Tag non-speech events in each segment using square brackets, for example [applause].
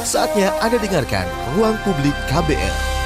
Saatnya Anda dengarkan Ruang Publik KBR.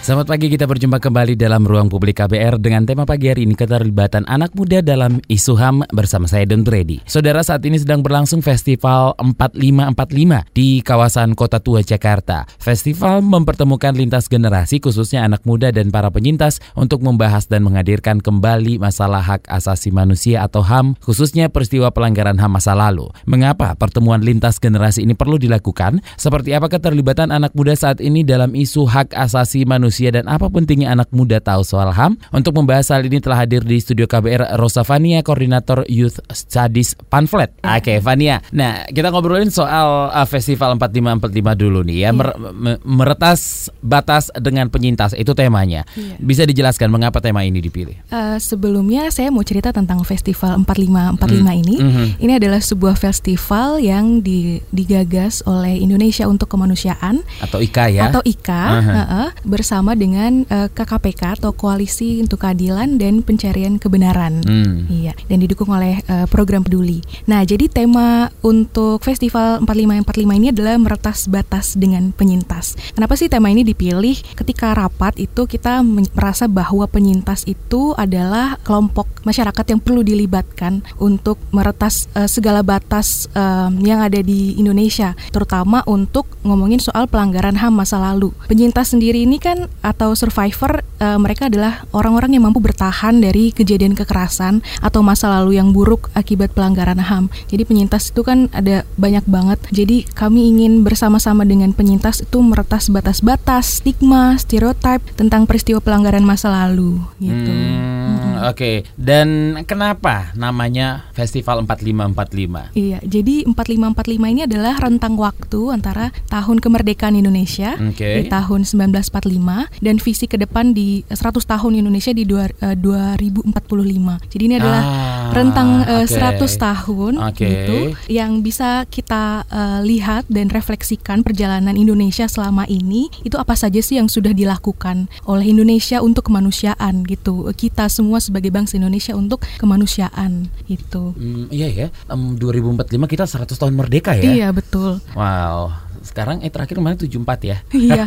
Selamat pagi, kita berjumpa kembali dalam Ruang Publik KBR dengan tema pagi hari ini keterlibatan anak muda dalam isu HAM bersama saya Don Brady. Saudara saat ini sedang berlangsung Festival 4545 di kawasan Kota Tua Jakarta. Festival mempertemukan lintas generasi khususnya anak muda dan para penyintas untuk membahas dan menghadirkan kembali masalah hak asasi manusia atau HAM khususnya peristiwa pelanggaran HAM masa lalu. Mengapa pertemuan lintas generasi ini perlu dilakukan? Seperti apa keterlibatan anak muda saat ini dalam isu hak asasi manusia manusia dan apa pentingnya anak muda tahu soal HAM? Untuk membahas hal ini telah hadir di studio KBR Rosa Fania, Koordinator Youth Studies Pamphlet. Oke, okay, Fania. Nah, kita ngobrolin soal uh, Festival 4545 dulu nih ya. Mer meretas batas dengan penyintas itu temanya. Yeah. Bisa dijelaskan mengapa tema ini dipilih? Uh, sebelumnya saya mau cerita tentang Festival 4545 hmm. ini. Mm -hmm. Ini adalah sebuah festival yang di, digagas oleh Indonesia untuk Kemanusiaan atau IKA ya. Atau IKA uh -huh. uh -uh, bersama bersama dengan uh, eh, KKPK atau Koalisi untuk Keadilan dan Pencarian Kebenaran. Hmm. Iya, dan didukung oleh uh, program Peduli. Nah, jadi tema untuk Festival 4545 ini adalah meretas batas dengan penyintas. Kenapa sih tema ini dipilih? Ketika rapat itu kita merasa bahwa penyintas itu adalah kelompok masyarakat yang perlu dilibatkan untuk meretas uh, segala batas uh, yang ada di Indonesia, terutama untuk ngomongin soal pelanggaran HAM masa lalu. Penyintas sendiri ini kan atau survivor uh, mereka adalah orang-orang yang mampu bertahan dari kejadian kekerasan atau masa lalu yang buruk akibat pelanggaran HAM. Jadi penyintas itu kan ada banyak banget. Jadi kami ingin bersama-sama dengan penyintas itu meretas batas-batas, stigma, stereotip tentang peristiwa pelanggaran masa lalu gitu. Hmm, hmm. Oke. Okay. Dan kenapa namanya Festival 4545? Iya, jadi 4545 ini adalah rentang waktu antara tahun kemerdekaan Indonesia okay. di tahun 1945 dan visi ke depan di 100 tahun Indonesia di dua, uh, 2045. Jadi ini adalah ah, rentang uh, okay. 100 tahun okay. gitu yang bisa kita uh, lihat dan refleksikan perjalanan Indonesia selama ini itu apa saja sih yang sudah dilakukan oleh Indonesia untuk kemanusiaan gitu. Kita semua sebagai bangsa Indonesia untuk kemanusiaan itu. Hmm, iya ya. Um, 2045 kita 100 tahun merdeka ya. Iya, betul. Wow sekarang eh terakhir kemarin 74 ya. [laughs] Iya.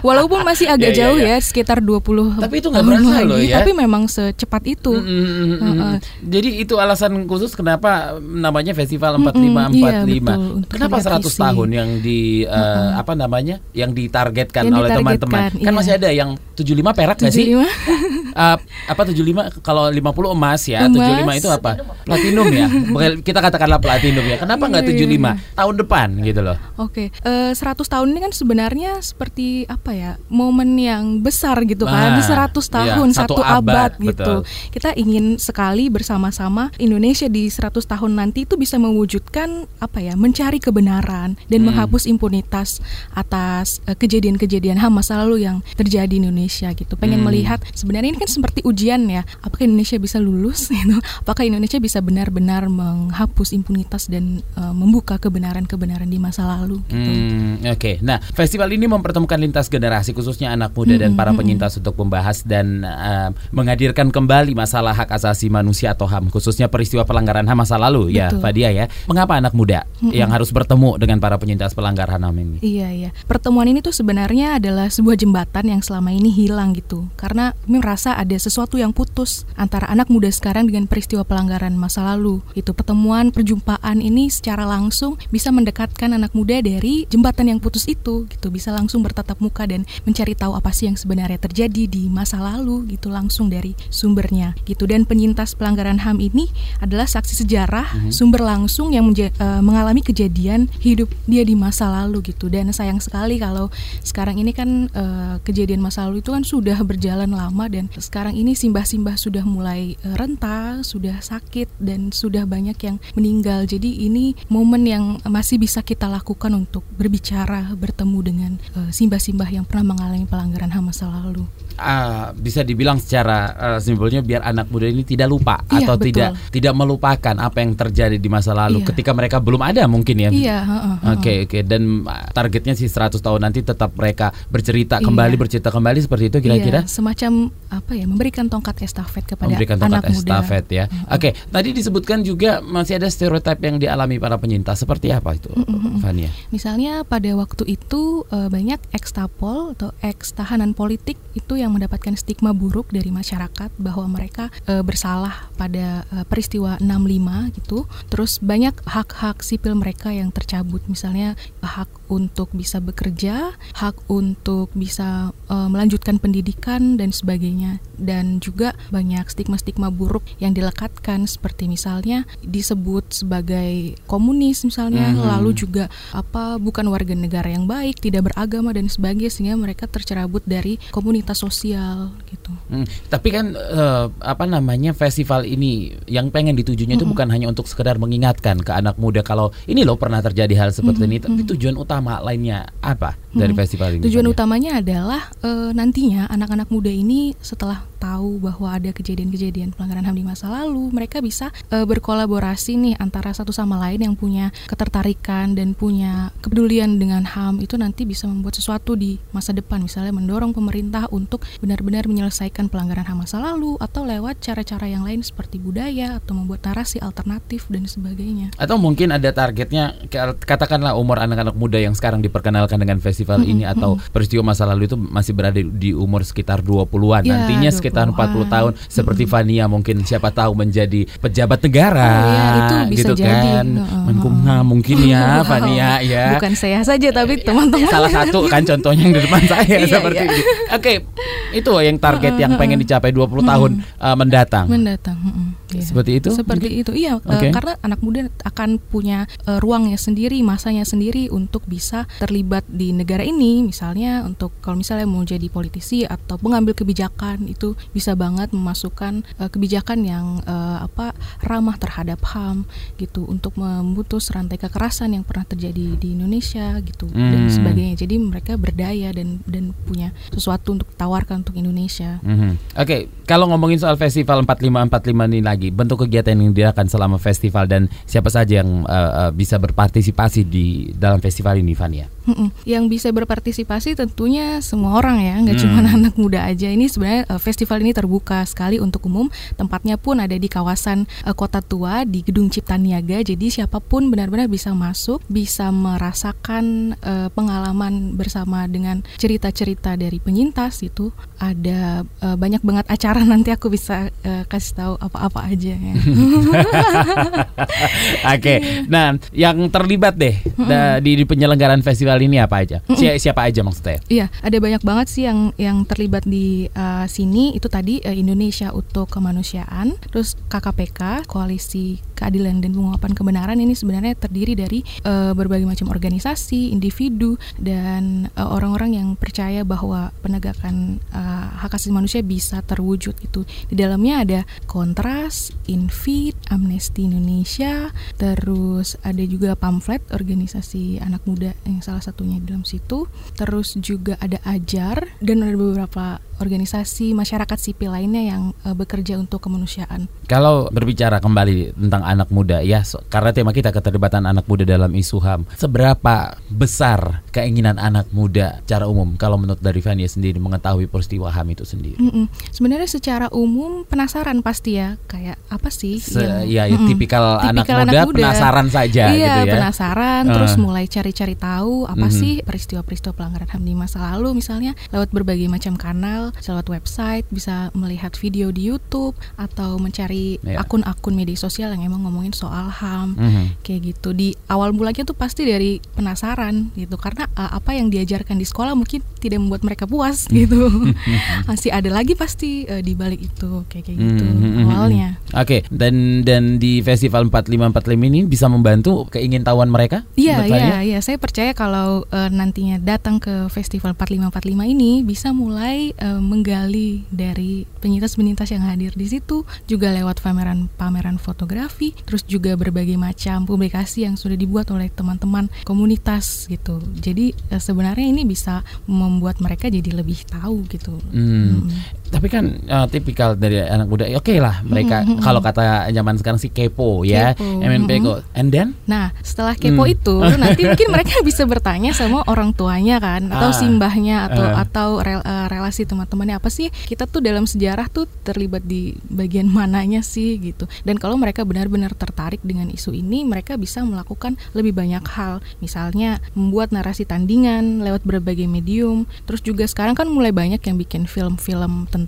Walaupun masih agak yeah, jauh yeah, yeah. ya, sekitar 20 Tapi itu nggak berasa lagi, loh ya. Tapi memang secepat itu. Mm -hmm. uh -uh. Jadi itu alasan khusus kenapa namanya Festival 4545. Mm -hmm, iya, betul, kenapa 100 visi. tahun yang di uh, uh -uh. apa namanya? yang ditargetkan yang oleh teman-teman. Kan iya. masih ada yang 75 perak nggak sih? uh, [laughs] apa 75 kalau 50 emas ya, emas. 75 itu apa? Platinum ya. Kita katakanlah platinum ya. Kenapa nggak 75 iya, iya, tahun depan gitu loh? Oke. Okay. Uh, 100 tahun ini kan sebenarnya seperti apa ya momen yang besar gitu kan nah, 100 tahun iya, satu, satu abad, abad gitu betul. kita ingin sekali bersama-sama Indonesia di 100 tahun nanti itu bisa mewujudkan apa ya mencari kebenaran dan hmm. menghapus impunitas atas kejadian eh, kejadian-kejadian ham masa lalu yang terjadi di Indonesia gitu pengen hmm. melihat sebenarnya ini kan seperti ujian ya apakah Indonesia bisa lulus [laughs] gitu apakah Indonesia bisa benar-benar menghapus impunitas dan uh, membuka kebenaran-kebenaran di masa lalu gitu Hmm, Oke, okay. nah festival ini mempertemukan lintas generasi khususnya anak muda hmm, dan para penyintas untuk membahas dan uh, menghadirkan kembali masalah hak asasi manusia atau HAM khususnya peristiwa pelanggaran HAM masa lalu ya, Betul. ya, Fadia ya. Mengapa anak muda hmm, yang harus bertemu dengan para penyintas pelanggaran HAM ini? Iya iya, pertemuan ini tuh sebenarnya adalah sebuah jembatan yang selama ini hilang gitu, karena kami merasa ada sesuatu yang putus antara anak muda sekarang dengan peristiwa pelanggaran masa lalu. Itu pertemuan perjumpaan ini secara langsung bisa mendekatkan anak muda dari jembatan yang putus itu gitu bisa langsung bertatap muka dan mencari tahu apa sih yang sebenarnya terjadi di masa lalu gitu langsung dari sumbernya gitu. Dan penyintas pelanggaran HAM ini adalah saksi sejarah mm -hmm. sumber langsung yang uh, mengalami kejadian hidup dia di masa lalu gitu. Dan sayang sekali kalau sekarang ini kan uh, kejadian masa lalu itu kan sudah berjalan lama dan sekarang ini simbah-simbah sudah mulai uh, renta sudah sakit dan sudah banyak yang meninggal. Jadi ini momen yang masih bisa kita lakukan untuk berbicara bertemu dengan simbah-simbah uh, yang pernah mengalami pelanggaran HAM masa lalu. uh, bisa dibilang secara uh, simbolnya biar anak muda ini tidak lupa Iya, atau betul. tidak tidak melupakan apa yang terjadi di masa lalu Iya. ketika mereka belum ada mungkin ya. Iya, heeh, heeh. Oke oke dan uh, targetnya sih 100 tahun nanti tetap mereka bercerita Iya. kembali bercerita kembali seperti itu kira-kira. Iya, semacam apa ya memberikan tongkat estafet kepada memberikan anak tongkat muda. estafet ya. Oke, tadi disebutkan juga masih ada stereotip yang dialami para penyintas. Seperti apa itu, Fania? Misalnya pada waktu itu eh, banyak ekstapol atau ex tahanan politik itu yang mendapatkan stigma buruk dari masyarakat bahwa mereka eh, bersalah pada eh, peristiwa 65 gitu. Terus banyak hak-hak sipil mereka yang tercabut. Misalnya hak untuk bisa bekerja, hak untuk bisa eh, melanjutkan pendidikan dan sebagainya. Dan juga banyak stigma-stigma buruk yang dilekatkan seperti misalnya disebut sebagai komunis misalnya, Mhm. lalu juga apa bukan warga negara yang baik, tidak beragama dan sebagainya sehingga mereka tercerabut dari komunitas sosial gitu. Hmm, tapi kan eh, apa namanya festival ini yang pengen ditujunya itu bukan hanya untuk sekedar mengingatkan ke anak muda kalau ini loh pernah terjadi hal seperti ini, tapi tujuan utama lainnya. Apa dari Mm-mm. festival ini? Tujuan Fania? utamanya adalah eh, nantinya anak-anak muda ini setelah tahu bahwa ada kejadian-kejadian pelanggaran HAM di masa lalu, mereka bisa eh, berkolaborasi nih antara satu sama lain yang punya ketertarikan dan punya kepedulian dengan HAM itu nanti bisa membuat sesuatu di masa depan, misalnya mendorong pemerintah untuk benar-benar menyelesaikan pelanggaran HAM masa lalu atau lewat cara-cara yang lain seperti budaya atau membuat narasi alternatif dan sebagainya. Atau mungkin ada targetnya katakanlah umur anak-anak muda yang sekarang diperkenalkan dengan festival ini atau peristiwa masa lalu itu masih berada di umur sekitar 20-an. Ya, Nantinya sekitar 40 20-an. tahun seperti Fania mungkin siapa tahu menjadi pejabat negara Oh, ya, itu bisa gitu jadi. kan. Menkumham mungkin ya. [laughs] Fania ya. Bukan saya saja tapi teman-teman. Salah satu kan contohnya yang di depan [laughs] saya Iya, seperti iya. itu. Oke, itu yang target yang pengen dicapai 20 tahun uh, mendatang. mendatang. Iya. Seperti itu? Seperti mungkin? itu, iya. eh, Oke. karena anak muda akan punya eh, ruangnya sendiri, masanya sendiri untuk bisa terlibat di negara ini. Misalnya untuk kalau misalnya mau jadi politisi atau pengambil kebijakan itu bisa banget memasukkan eh, kebijakan yang eh, apa ramah terhadap HAM gitu untuk memutus rantai kekerasan yang pernah terjadi di Indonesia gitu dan Hmm. sebagainya. Jadi mereka berdaya dan dan punya sesuatu untuk tawarkan untuk Indonesia. Mhm. Oke, kalau ngomongin soal festival 4545 ini lagi, bentuk kegiatan yang dilakukan selama festival dan siapa saja yang uh, bisa berpartisipasi di dalam festival ini, Fania? Mm-mm. Yang bisa berpartisipasi tentunya semua orang ya, nggak Hmm. cuma [laughs] anak muda aja. Ini sebenarnya eh, festival ini terbuka sekali untuk umum. Tempatnya pun ada di kawasan eh, Kota Tua di Gedung Cipta Niaga. Jadi siapa pun benar-benar bisa masuk, bisa merasakan eh, pengalaman bersama dengan cerita-cerita dari penyintas itu. Ada eh, banyak banget acara [laughs] nanti aku bisa eh, kasih tahu apa-apa aja ya. [laughs] Oke, Iya. nah yang terlibat deh di, di penyelenggaraan festival ini apa aja? Si- siapa aja maksudnya? Iya, ada banyak banget sih yang yang terlibat di uh, sini. Itu tadi uh, Indonesia untuk Kemanusiaan, terus KKPK, Koalisi Keadilan dan Pengungkapan Kebenaran ini sebenarnya terdiri dari uh, berbagai macam organisasi, individu dan uh, orang-orang yang percaya bahwa penegakan uh, hak asasi manusia bisa terwujud itu. Di dalamnya ada Kontras, Infit, Amnesty Indonesia, terus ada juga pamflet organisasi anak muda yang salah satunya di dalam situ. Terus juga ada Ajar dan ada beberapa organisasi masyarakat sipil lainnya yang eh, bekerja untuk kemanusiaan. Kalau berbicara kembali tentang anak muda ya, so- karena tema kita keterlibatan anak muda dalam isu HAM, seberapa besar keinginan anak muda secara umum kalau menurut dari Fania sendiri mengetahui peristiwa HAM itu sendiri? Mm-mm. Sebenarnya secara umum penasaran pasti ya kayak apa sih? Se- yang- ya, ya, Mm-mm. tipikal anak Tipikal muda penasaran saja iya, gitu ya. penasaran Eh. terus mulai cari-cari tahu apa Mhm. sih peristiwa-peristiwa pelanggaran HAM di masa lalu misalnya lewat berbagai macam kanal, bisa lewat website, bisa melihat video di YouTube atau mencari Iya. akun-akun media sosial yang emang ngomongin soal HAM Mhm. kayak gitu. Di awal mulanya tuh pasti dari penasaran gitu karena uh, apa yang diajarkan di sekolah mungkin tidak membuat mereka puas gitu. [laughs] Masih ada lagi pasti uh, di balik itu kayak kayak gitu Mhm. awalnya. Oke, dan dan di festival 4545 ini bisa membantu keingintahuan mereka? Iya, iya, iya. Saya percaya kalau eh, nantinya datang ke festival 4545 ini bisa mulai eh, menggali dari penyintas-penyintas yang hadir di situ juga lewat pameran-pameran fotografi terus juga berbagai macam publikasi yang sudah dibuat oleh teman-teman komunitas gitu jadi uh, sebenarnya ini bisa membuat mereka jadi lebih tahu gitu hmm. Hmm. Tapi kan uh, tipikal dari anak muda oke okay lah mereka hmm. kalau kata zaman sekarang sih kepo ya kepo. MNP hmm. kok and then nah setelah kepo hmm. itu [laughs] nanti mungkin mereka bisa bertanya sama orang tuanya kan atau ah. simbahnya atau uh. atau rel, uh, relasi teman-temannya apa sih kita tuh dalam sejarah tuh terlibat di bagian [laughs] mananya sih gitu dan kalau mereka benar-benar tertarik dengan isu ini mereka bisa melakukan lebih banyak hal misalnya membuat narasi tandingan lewat berbagai medium terus juga sekarang kan mulai banyak yang bikin film-film tentang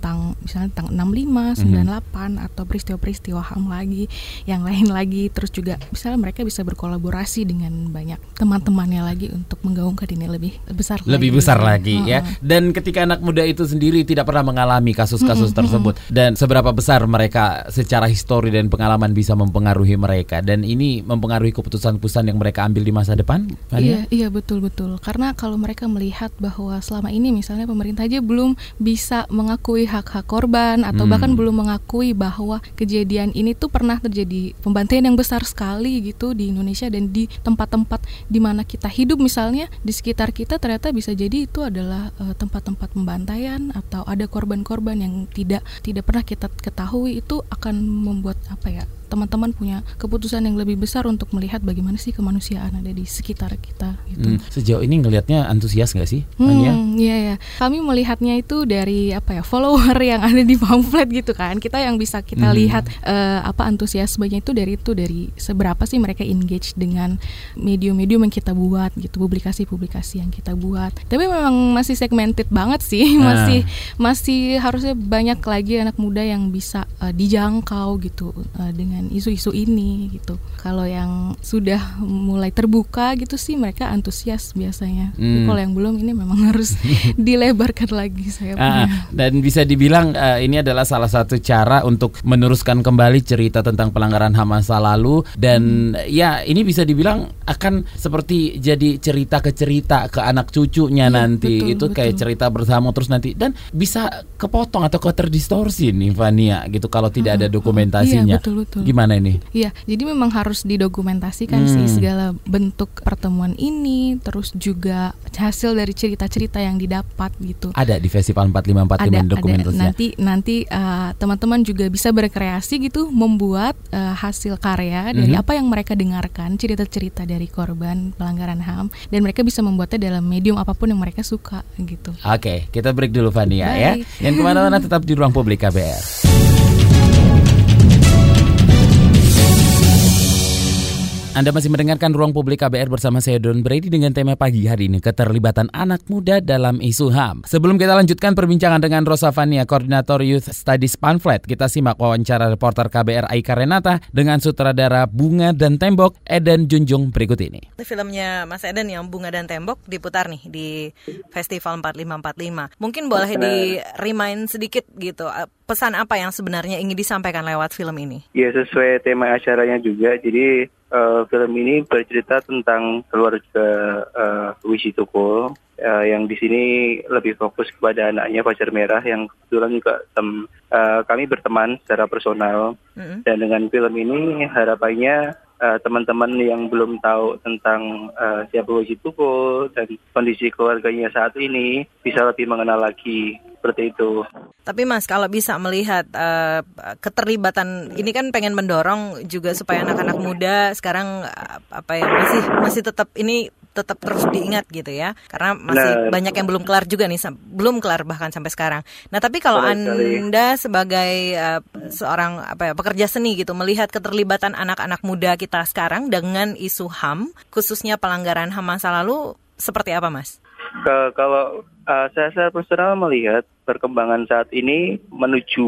misalnya tentang 65 98 mm -hmm. atau peristiwa-peristiwa HAM lagi yang lain [laughs] lagi. Terus juga misalnya mereka bisa berkolaborasi dengan banyak teman-temannya lagi untuk menggaungkan ini lebih besar lebih lagi. besar lagi ya. Dan ketika anak muda itu sendiri tidak pernah mengalami kasus-kasus tersebut. dan seberapa besar mereka secara histori dan pengalaman bisa mempengaruhi mereka. Dan ini mempengaruhi keputusan-keputusan yang mereka ambil di masa depan Iya iya betul betul. Karena kalau mereka melihat bahwa selama ini misalnya pemerintah aja belum bisa mengakui hak-hak korban atau hmm. bahkan belum mengakui bahwa kejadian ini tuh pernah terjadi pembantaian yang besar sekali gitu di Indonesia dan di tempat-tempat di mana kita hidup misalnya di sekitar kita ternyata bisa jadi itu adalah uh, tempat-tempat pembantaian atau ada korban-korban yang tidak tidak pernah kita ketahui itu akan membuat apa ya teman-teman punya keputusan yang lebih besar untuk melihat bagaimana sih kemanusiaan ada di sekitar kita gitu. Hmm, sejauh ini ngelihatnya antusias nggak sih? Hmm, iya ya. Kami melihatnya itu dari apa ya follower [laughs] yang ada di pamflet gitu kan. Kita yang bisa kita hmm. lihat uh, apa antusiasmenya itu dari itu dari seberapa sih mereka engage dengan medium-medium yang kita buat gitu, publikasi-publikasi yang kita buat. Tapi memang masih segmented banget sih, nah. [laughs] masih masih harusnya banyak lagi anak muda yang bisa uh, dijangkau gitu uh, dengan dengan isu-isu ini gitu. Kalau yang sudah mulai terbuka gitu sih mereka antusias biasanya. Hmm. Kalau yang belum ini memang [laughs] harus [laughs] dilebarkan lagi saya ah, dan bisa dibilang uh, ini adalah salah satu cara untuk meneruskan kembali cerita tentang pelanggaran HAM masa lalu dan hmm. ya ini bisa dibilang akan seperti jadi cerita ke cerita ke anak cucunya ya, nanti betul, itu betul. kayak cerita bersama terus nanti dan bisa kepotong atau keterdistorsi nih Vania gitu kalau tidak ada dokumentasinya. Iya, betul, betul gimana ini? Iya, jadi memang harus didokumentasikan hmm. sih segala bentuk pertemuan ini, terus juga hasil dari cerita-cerita yang didapat gitu. Ada di Festival 454 ada, dokumentasinya. Ada. Nanti nanti uh, teman-teman juga bisa berkreasi gitu, membuat uh, hasil karya dari mm -hmm. apa yang mereka dengarkan, cerita-cerita dari korban pelanggaran HAM dan mereka bisa membuatnya dalam medium apa pun yang mereka suka gitu. Oke, okay, kita break dulu Fania ya. Yang ke mana-mana [laughs] tetap di ruang publik KBR. Anda masih mendengarkan Ruang Publik KBR bersama saya Don Brady dengan tema pagi hari ini keterlibatan anak muda dalam isu HAM. Sebelum kita lanjutkan perbincangan dengan Rosa Fania, Koordinator Youth Studies Pamphlet, kita simak wawancara reporter KBR Aika Renata dengan sutradara Bunga dan Tembok Eden Junjung berikut ini. Filmnya Mas Eden yang Bunga dan Tembok diputar nih di Festival 4545. Mungkin boleh di remind sedikit gitu pesan apa yang sebenarnya ingin disampaikan lewat film ini? Ya sesuai tema acaranya juga. Jadi uh, film ini bercerita tentang keluarga uh, Wishi Tukul uh, yang di sini lebih fokus kepada anaknya Fajar Merah yang kebetulan juga tem, uh, kami berteman secara personal mm-hmm. dan dengan film ini harapannya uh, teman-teman yang belum tahu tentang uh, siapa Wishi Tukul dan kondisi keluarganya saat ini bisa lebih mengenal lagi seperti itu. Tapi Mas, kalau bisa melihat uh, keterlibatan ini kan pengen mendorong juga supaya anak-anak muda sekarang apa ya masih masih tetap ini tetap terus diingat gitu ya karena masih nah, banyak yang belum kelar juga nih belum kelar bahkan sampai sekarang. Nah tapi kalau anda sebagai uh, seorang apa ya pekerja seni gitu melihat keterlibatan anak-anak muda kita sekarang dengan isu ham khususnya pelanggaran ham masa lalu seperti apa mas? Ke, kalau uh, saya secara personal melihat perkembangan saat ini menuju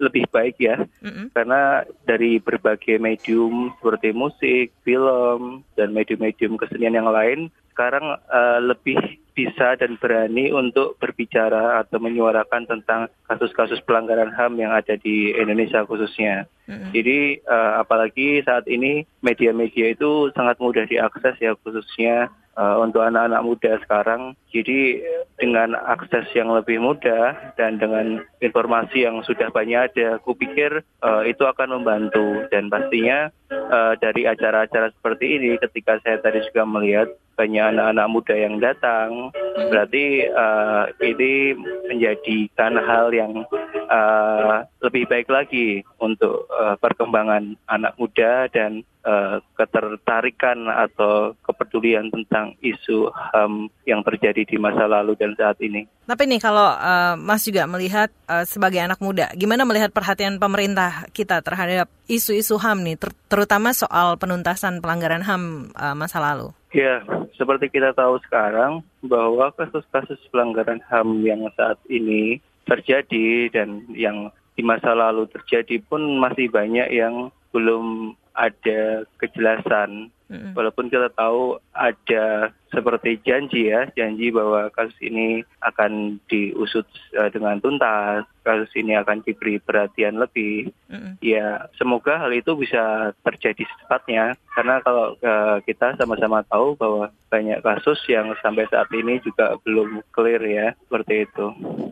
lebih baik ya, mm-hmm. karena dari berbagai medium seperti musik, film, dan medium-medium kesenian yang lain, sekarang uh, lebih bisa dan berani untuk berbicara atau menyuarakan tentang kasus-kasus pelanggaran HAM yang ada di Indonesia khususnya. Mm-hmm. Jadi uh, apalagi saat ini media-media itu sangat mudah diakses ya khususnya uh, untuk anak-anak muda sekarang. Jadi dengan akses yang lebih mudah dan dengan informasi yang sudah banyak ada, aku pikir uh, itu akan membantu dan pastinya uh, dari acara-acara seperti ini ketika saya tadi juga melihat banyak anak-anak muda yang datang, berarti uh, ini menjadikan hal yang uh, lebih baik lagi untuk uh, perkembangan anak muda dan uh, ketertarikan atau kepedulian tentang isu HAM yang terjadi di masa lalu dan saat ini. Tapi nih kalau uh, Mas juga melihat uh, sebagai anak muda, gimana melihat perhatian pemerintah kita terhadap isu-isu HAM nih, ter terutama soal penuntasan pelanggaran HAM uh, masa lalu? Ya, seperti kita tahu sekarang bahwa kasus-kasus pelanggaran HAM yang saat ini terjadi dan yang di masa lalu terjadi pun masih banyak yang belum ada kejelasan. Mm-hmm. Walaupun kita tahu ada seperti janji ya, janji bahwa kasus ini akan diusut uh, dengan tuntas, kasus ini akan diberi perhatian lebih. Mm-hmm. Ya, semoga hal itu bisa terjadi secepatnya. Karena kalau uh, kita sama-sama tahu bahwa banyak kasus yang sampai saat ini juga belum clear ya, seperti itu.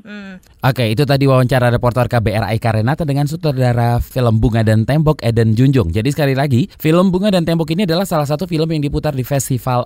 Mm. Oke, itu tadi wawancara reporter KBR Aika Renata dengan sutradara film Bunga dan Tembok Eden Junjung. Jadi sekali lagi, film Bunga dan Tembok ini adalah salah satu film yang diputar di Festival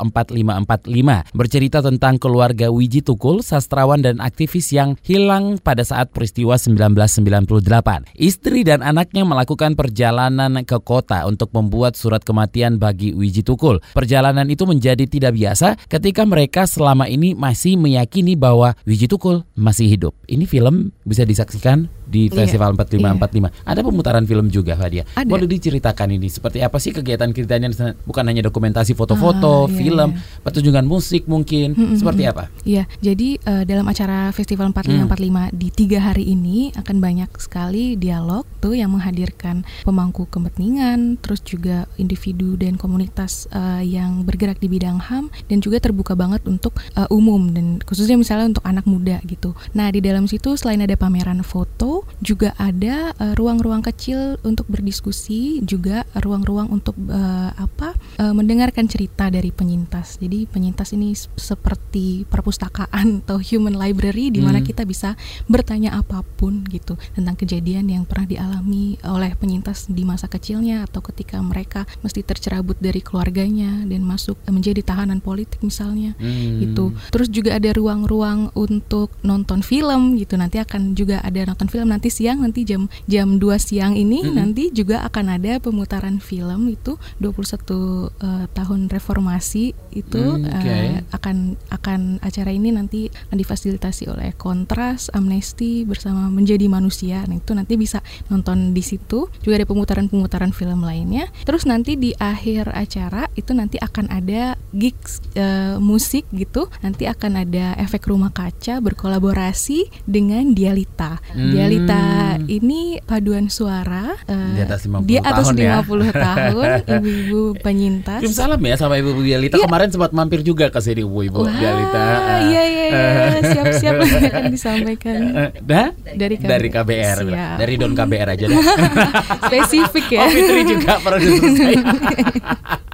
4545. Bercerita tentang keluarga Wiji Tukul, sastrawan dan aktivis yang hilang pada saat peristiwa 1998. Istri dan anaknya melakukan perjalanan ke kota untuk membuat surat kematian bagi Wiji Tukul. Perjalanan itu menjadi tidak biasa ketika mereka selama ini masih meyakini bahwa Wiji Tukul masih hidup. Ini film bisa disaksikan di iya, Festival yeah, 4545. Yeah. Ada pemutaran film juga, Fadia. Boleh diceritakan ini seperti apa sih kegiatan-kegiatannya bukan hanya dokumentasi foto-foto, ah, iya, film, iya. Pertunjukan musik mungkin, hmm, seperti apa? Iya, jadi uh, dalam acara Festival 4545 hmm. di tiga hari ini akan banyak sekali dialog tuh yang menghadirkan pemangku kepentingan, terus juga individu dan komunitas uh, yang bergerak di bidang HAM dan juga terbuka banget untuk uh, umum dan khususnya misalnya untuk anak muda gitu. Nah, di dalam situ selain ada pameran foto juga ada ruang-ruang uh, kecil untuk berdiskusi, juga ruang-ruang untuk uh, apa uh, mendengarkan cerita dari penyintas. Jadi penyintas ini seperti perpustakaan [laughs] atau human library di mana hmm. kita bisa bertanya apa pun gitu tentang kejadian yang pernah dialami oleh penyintas di masa kecilnya atau ketika mereka mesti tercerabut dari keluarganya dan masuk menjadi tahanan politik misalnya hmm. gitu. Terus juga ada ruang-ruang untuk nonton film gitu. Nanti akan juga ada nonton film nanti siang nanti jam jam 2 siang ini mm -hmm. nanti juga akan ada pemutaran film itu 21 uh, eh, tahun reformasi itu mm, okay. uh, akan akan acara ini nanti difasilitasi oleh Kontras Amnesty bersama Menjadi Manusia. Nah, itu nanti bisa nonton di situ. Juga ada pemutaran-pemutaran film lainnya. Terus nanti di akhir acara itu nanti akan ada gigs uh, musik gitu. Nanti akan ada efek rumah kaca berkolaborasi dengan Dialita. Hmm. Dialita ini paduan suara uh, di atas 50 di atas tahun 50 ya. tahun [laughs] ibu-ibu penyintas. Salam ya sama ibu-ibu Dialita ya. kemarin sempat mampir juga ke sini ibu-ibu Dialita. Iya iya iya siap-siap [laughs] akan disampaikan. Dah? Dari KBR. Dari KBR. Siap. Dari Don KBR aja deh. [laughs] Spesifik ya. Oh Fitri juga produser saya.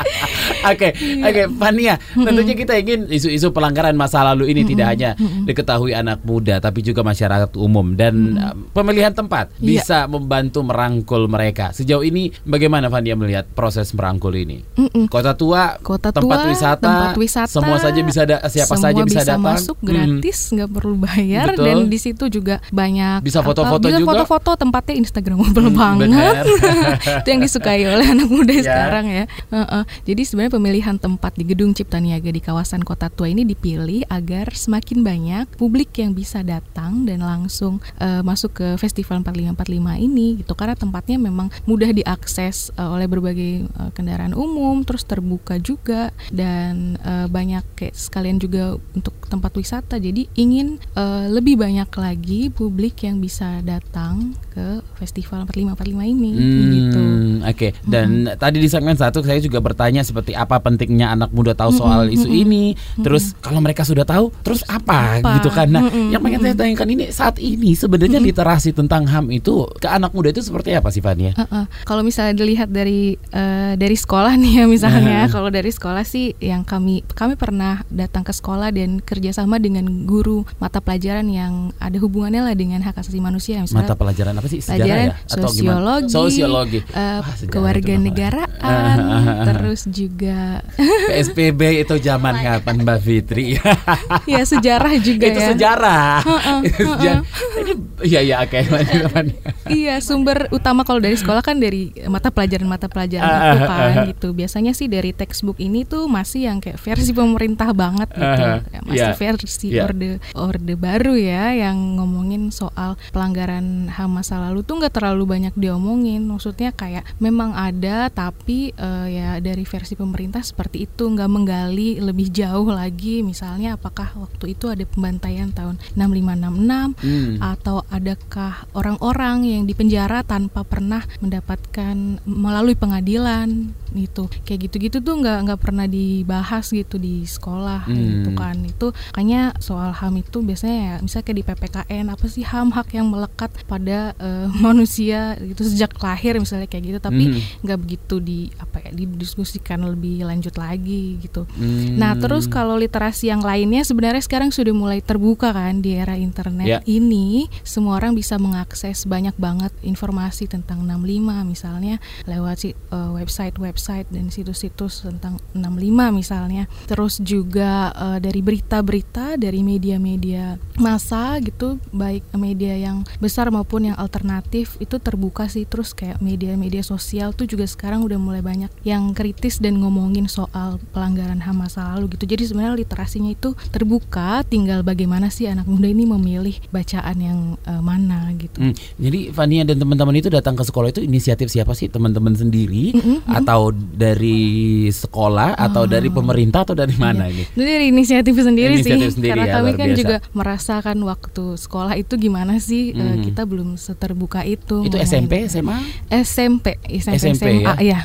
[laughs] Oke, oke, Fania. Tentunya kita ingin isu-isu pelanggaran masa lalu ini tidak hanya diketahui anak muda, tapi juga masyarakat umum dan uh, pemilihan tempat iya. bisa membantu merangkul mereka. Sejauh ini, bagaimana Fania melihat proses merangkul ini? Kota tua, kota tempat wisata, tempat wisata, semua saja bisa da siapa saja bisa, bisa datang, masuk gratis, nggak hmm. perlu bayar, Betul. dan di situ juga banyak bisa foto-foto juga. foto-foto tempatnya Instagramable [laughs] hmm, banget. [laughs] Itu yang disukai oleh anak muda ya. sekarang ya. Uh -uh. Jadi sebenarnya pemilihan tempat di Gedung Cipta Niaga di kawasan Kota Tua ini dipilih agar semakin banyak publik yang bisa datang dan langsung uh, masuk ke Festival 4545 ini gitu karena tempatnya memang mudah diakses uh, oleh berbagai uh, kendaraan umum terus terbuka juga dan uh, banyak kayak sekalian juga untuk tempat wisata. Jadi ingin uh, lebih banyak lagi publik yang bisa datang ke festival 4545 ini Hmm, gitu. Oke, dan tadi di segmen satu saya juga bertanya seperti apa pentingnya anak muda tahu soal isu ini. Terus kalau mereka sudah tahu, terus apa, Apa? gitu kan? Nah, Mm-mm, yang pengen saya tanyakan ini saat ini sebenarnya literasi tentang HAM itu ke anak muda itu seperti apa sih Fania? Heeh. Kalau misalnya dilihat dari eh, dari sekolah [laughs] nih ya misalnya, kalau dari sekolah sih yang kami kami pernah datang ke sekolah dan kerjasama dengan guru mata pelajaran yang ada hubungannya lah dengan hak asasi manusia misalnya Mata pelajaran apa sih? Sejarah pelajaran ya? Atau gimana? sosiologi, Sosiologi. Wah, sejarah itu kewarganegaraan, [laughs] terus juga [laughs] PSBB itu zaman kapan Mbak Fitri? [laughs] ya sejarah juga itu ya. sejarah. Itu sejarah. Ini iya iya oke. Iya, sumber utama kalau dari sekolah kan dari mata pelajaran-mata pelajaran Ah, itu ah, kan gitu. Biasanya sih dari textbook ini tuh masih yang kayak versi pemerintah banget gitu. Masih iya. versi Iya. orde orde baru ya yang ngomongin soal pelanggaran HAM masa lalu tuh nggak terlalu banyak diomongin. Maksudnya kayak memang ada tapi eh, ya dari versi pemerintah seperti itu nggak menggali lebih jauh lagi misalnya apakah waktu itu ada pembantaian tahun 6566 Hmm. atau adakah orang-orang yang dipenjara tanpa pernah mendapatkan melalui pengadilan gitu kayak gitu-gitu tuh nggak nggak pernah dibahas gitu di sekolah Hmm. gitu kan itu makanya soal ham itu biasanya ya misalnya kayak di ppkn apa sih ham hak yang melekat pada eh, [laughs] manusia gitu sejak lahir misalnya kayak gitu tapi Hmm. nggak begitu di apa ya didiskusikan lebih lanjut lagi gitu Hmm. Nah, terus kalau literasi yang lainnya sebenarnya sekarang sudah mulai terbuka kan di era internet Ya. ini, semua orang bisa mengakses banyak banget informasi tentang 65 misalnya lewat si- eh, website-website dan situs-situs tentang 65 misalnya. Terus juga eh, dari berita-berita dari media-media massa gitu, baik media yang besar maupun yang alternatif itu terbuka sih. Terus kayak media-media sosial tuh juga sekarang udah mulai banyak yang kritis dan ngomongin soal pelanggaran HAM masa lalu gitu. Jadi sebenarnya literasinya itu terbuka, tinggal bagaimana sih anak muda ini memilih bacaan yang eh, mana gitu. Hmm, jadi Fania dan teman-teman itu datang ke sekolah itu inisiatif siapa sih? Teman-teman sendiri atau dari sekolah atau dari pemerintah atau dari mana ini? Itu dari inisiatif sendiri Inisiatif sih, sendiri karena ya, kami kan biasa. juga merasakan waktu sekolah itu gimana sih, eh, Mhm. kita belum seterbuka itu. Itu SMP, SMA? SMP, SMP, SMP SMA, ya? ya,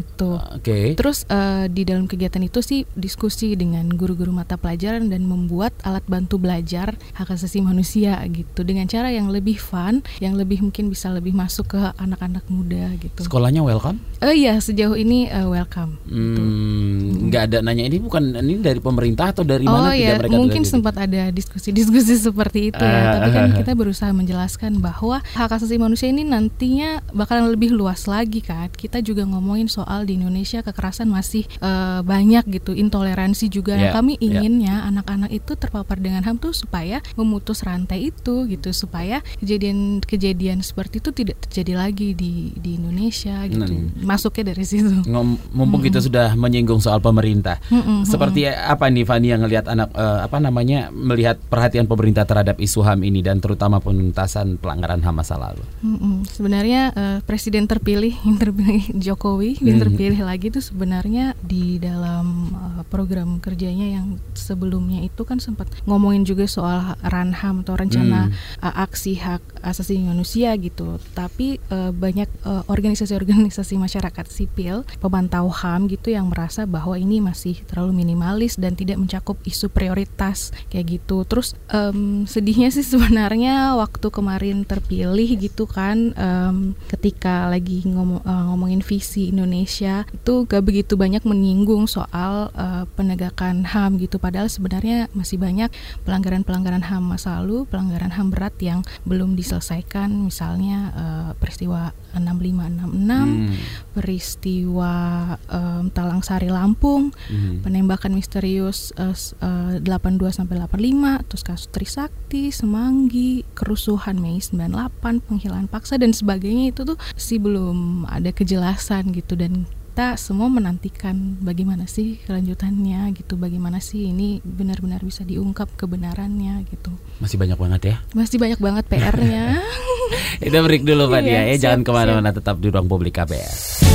itu. Oke. Terus eh, di dalam kegiatan itu sih diskusi dengan guru-guru mata pelajaran dan membuat alat bantu belajar hak asasi manusia gitu dengan cara yang lebih fun, yang lebih mungkin bisa lebih masuk ke anak-anak muda gitu. Sekolahnya welcome? Oh iya sejauh ini eh, welcome. Hmm, nggak ada nanya ini bukan ini dari pemerintah atau dari oh mana iya, tidak mereka mungkin sempat ada diskusi-diskusi [laughs] seperti itu ya. Ah, Tapi kan ah. kita berusaha menjelaskan bahwa hak asasi manusia ini nantinya bakalan lebih luas lagi kan. Kita juga ngomongin soal di Indonesia kekerasan masih eh, banyak gitu, intoleransi juga. Nah, Ya, kami ya. inginnya anak-anak itu terpapar dengan HAM tuh supaya memutus rantai itu gitu, supaya kejadian-kejadian seperti itu tidak terjadi lagi di di Indonesia gitu. Hmm. Masuknya dari situ. Ngom- mumpung kita sudah menyinggung soal pemerintah, Mm-mm, seperti apa nih Fani yang ngelihat anak eh, apa namanya melihat perhatian pemerintah terhadap isu HAM ini dan terutama penuntasan pelanggaran HAM masa lalu. Mm-mm. Sebenarnya eh, presiden terpilih [laughs] yang terpilih Jokowi dan Hmm. terpilih lagi itu sebenarnya di dalam eh, program kerjanya yang sebelumnya itu kan sempat ngomongin juga soal ranham atau rencana Hmm. eh, aksi hak asasi manusia gitu. Tapi eh, banyak eh, organisasi-organisasi masyarakat sipil pemantau HAM gitu yang merasa bahwa ini masih terlalu minimalis dan tidak mencakup isu prioritas kayak gitu. Terus em, sedihnya sih sebenarnya waktu kemarin terpilih gitu kan em, ketika lagi ngomong, eh, ngomongin visi Indonesia itu gak begitu banyak menyinggung soal eh, penegakan HAM gitu. Padahal sebenarnya masih banyak pelanggaran-pelanggaran HAM masa lalu, pelanggaran HAM berat yang belum diselesaikan. Misalnya eh, peristiwa 6566, Hmm. peristiwa em, Talang Sari Lampung, Hmm. penembakan misterius s- eh, 82 sampai 85, terus kasus Trisakti, Semanggi, kerusuhan Mei 98, penghilangan paksa dan sebagainya itu tuh sih belum ada kejelasan gitu dan kita semua menantikan bagaimana sih kelanjutannya gitu, bagaimana sih ini benar-benar bisa diungkap kebenarannya gitu. Masih banyak banget ya. Masih banyak banget PR-nya. [laughs] Kita break dulu Fani ya, Iya, ya. jangan siap, ke mana-mana tetap di ruang publik KBR.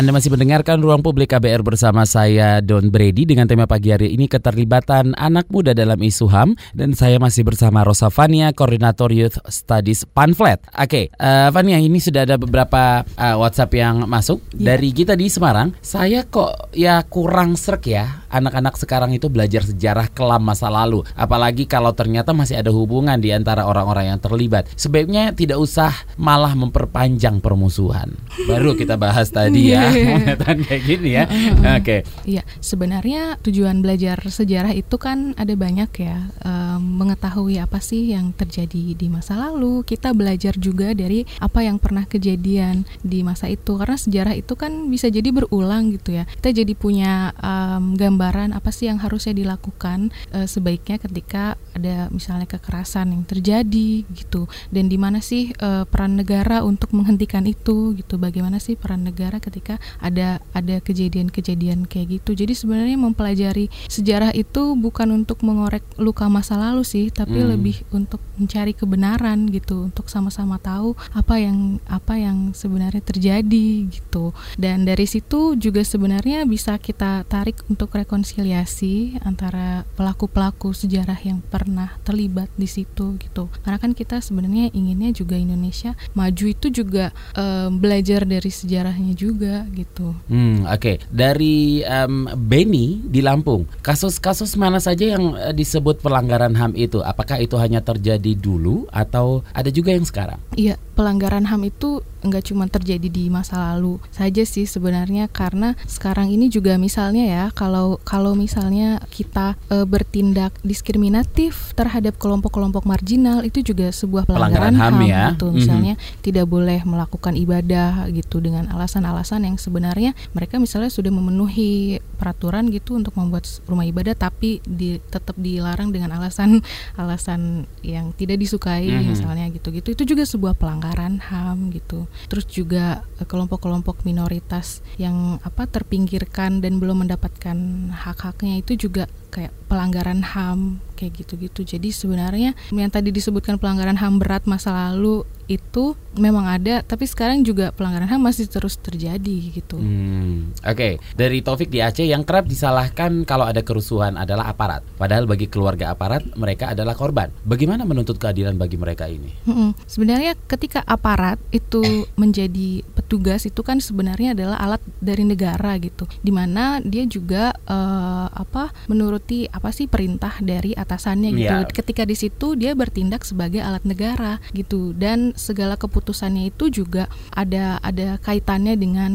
Anda masih mendengarkan Ruang Publik KBR bersama saya Don Brady dengan tema pagi hari ini keterlibatan anak muda dalam isu HAM dan saya masih bersama Rosa Fania, Koordinator Youth Studies Panflet. Oke, okay, uh, eh, Fania ini sudah ada beberapa uh, WhatsApp yang masuk yeah. dari kita di Semarang. Saya kok ya kurang serk ya anak-anak sekarang itu belajar sejarah kelam masa lalu, apalagi kalau ternyata masih ada hubungan di antara orang-orang yang terlibat. Sebaiknya tidak usah malah memperpanjang permusuhan. Baru kita bahas tadi ya. [laughs] pernyataan kayak gini ya. Oke. Okay. Iya, sebenarnya tujuan belajar sejarah itu kan ada banyak ya. Um, mengetahui apa sih yang terjadi di masa lalu. Kita belajar juga dari apa yang pernah kejadian di masa itu. Karena sejarah itu kan bisa jadi berulang gitu ya. Kita jadi punya um, gambaran apa sih yang harusnya dilakukan uh, sebaiknya ketika ada misalnya kekerasan yang terjadi gitu. Dan di mana sih uh, peran negara untuk menghentikan itu gitu. Bagaimana sih peran negara ketika ada ada kejadian-kejadian kayak gitu. Jadi sebenarnya mempelajari sejarah itu bukan untuk mengorek luka masa lalu sih, tapi hmm. lebih untuk mencari kebenaran gitu, untuk sama-sama tahu apa yang apa yang sebenarnya terjadi gitu. Dan dari situ juga sebenarnya bisa kita tarik untuk rekonsiliasi antara pelaku-pelaku sejarah yang pernah terlibat di situ gitu. Karena kan kita sebenarnya inginnya juga Indonesia maju itu juga um, belajar dari sejarahnya juga gitu. Hmm, oke. Okay. Dari um, Benny di Lampung, kasus-kasus mana saja yang uh, disebut pelanggaran HAM itu? Apakah itu hanya terjadi dulu atau ada juga yang sekarang? Iya, pelanggaran HAM itu nggak cuma terjadi di masa lalu saja sih sebenarnya karena sekarang ini juga misalnya ya kalau kalau misalnya kita e, bertindak diskriminatif terhadap kelompok-kelompok marginal itu juga sebuah pelanggaran, pelanggaran HAM, HAM ya. gitu misalnya mm -hmm. tidak boleh melakukan ibadah gitu dengan alasan-alasan yang sebenarnya mereka misalnya sudah memenuhi peraturan gitu untuk membuat rumah ibadah tapi di, tetap dilarang dengan alasan [laughs] alasan yang tidak disukai mm -hmm. misalnya gitu-gitu itu juga sebuah pelanggaran HAM gitu terus juga eh, kelompok-kelompok minoritas yang apa terpinggirkan dan belum mendapatkan hak-haknya itu juga kayak pelanggaran HAM kayak gitu-gitu. Jadi sebenarnya yang tadi disebutkan pelanggaran HAM berat masa lalu itu memang ada, tapi sekarang juga pelanggaran HAM masih terus terjadi gitu. Hmm, Oke, okay. dari Taufik di Aceh yang kerap disalahkan kalau ada kerusuhan adalah aparat. Padahal bagi keluarga aparat mereka adalah korban. Bagaimana menuntut keadilan bagi mereka ini? Hmm, sebenarnya ketika aparat itu menjadi petugas itu kan sebenarnya adalah alat dari negara gitu, di mana dia juga uh, apa menuruti apa sih perintah dari atasannya gitu. Yeah. Ketika di situ dia bertindak sebagai alat negara gitu dan segala keputusannya itu juga ada ada kaitannya dengan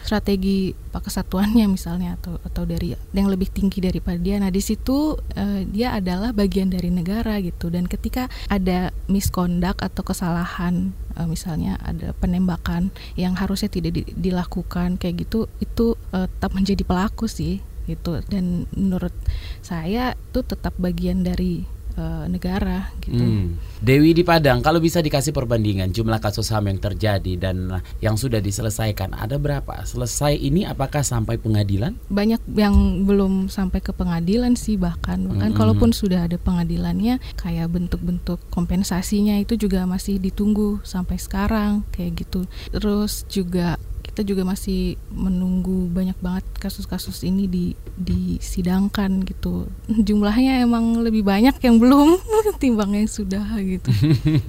strategi pak kesatuannya misalnya atau atau dari yang lebih tinggi daripada dia. Nah di situ uh, dia adalah bagian dari negara gitu dan ketika ada misconduct atau kesalahan uh, misalnya ada penembakan yang harusnya tidak di, dilakukan kayak gitu itu uh, tetap menjadi pelaku sih gitu dan menurut saya itu tetap bagian dari uh, negara gitu. Hmm. Dewi di Padang, kalau bisa dikasih perbandingan jumlah kasus HAM yang terjadi dan yang sudah diselesaikan ada berapa? Selesai ini apakah sampai pengadilan? Banyak yang belum sampai ke pengadilan sih bahkan bahkan hmm. kalaupun sudah ada pengadilannya kayak bentuk-bentuk kompensasinya itu juga masih ditunggu sampai sekarang kayak gitu. Terus juga kita juga masih menunggu banyak banget kasus-kasus ini di disidangkan gitu. [laughs] Jumlahnya emang lebih banyak yang belum [laughs] timbang yang sudah gitu. [laughs]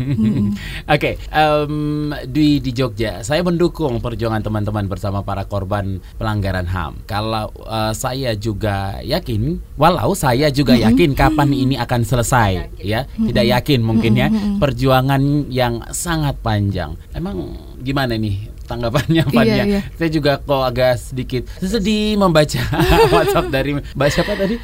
Hmm. oke okay, um, di di Jogja saya mendukung perjuangan teman-teman bersama para korban pelanggaran HAM kalau uh, saya juga yakin walau saya juga yakin kapan ini akan selesai ya. Tidak yakin mungkin ya perjuangan yang sangat panjang. Emang gimana nih tanggapannya Pan iya, ya. Iya. Saya juga kok agak sedikit sedih membaca [laughs] WhatsApp dari Mbak siapa tadi?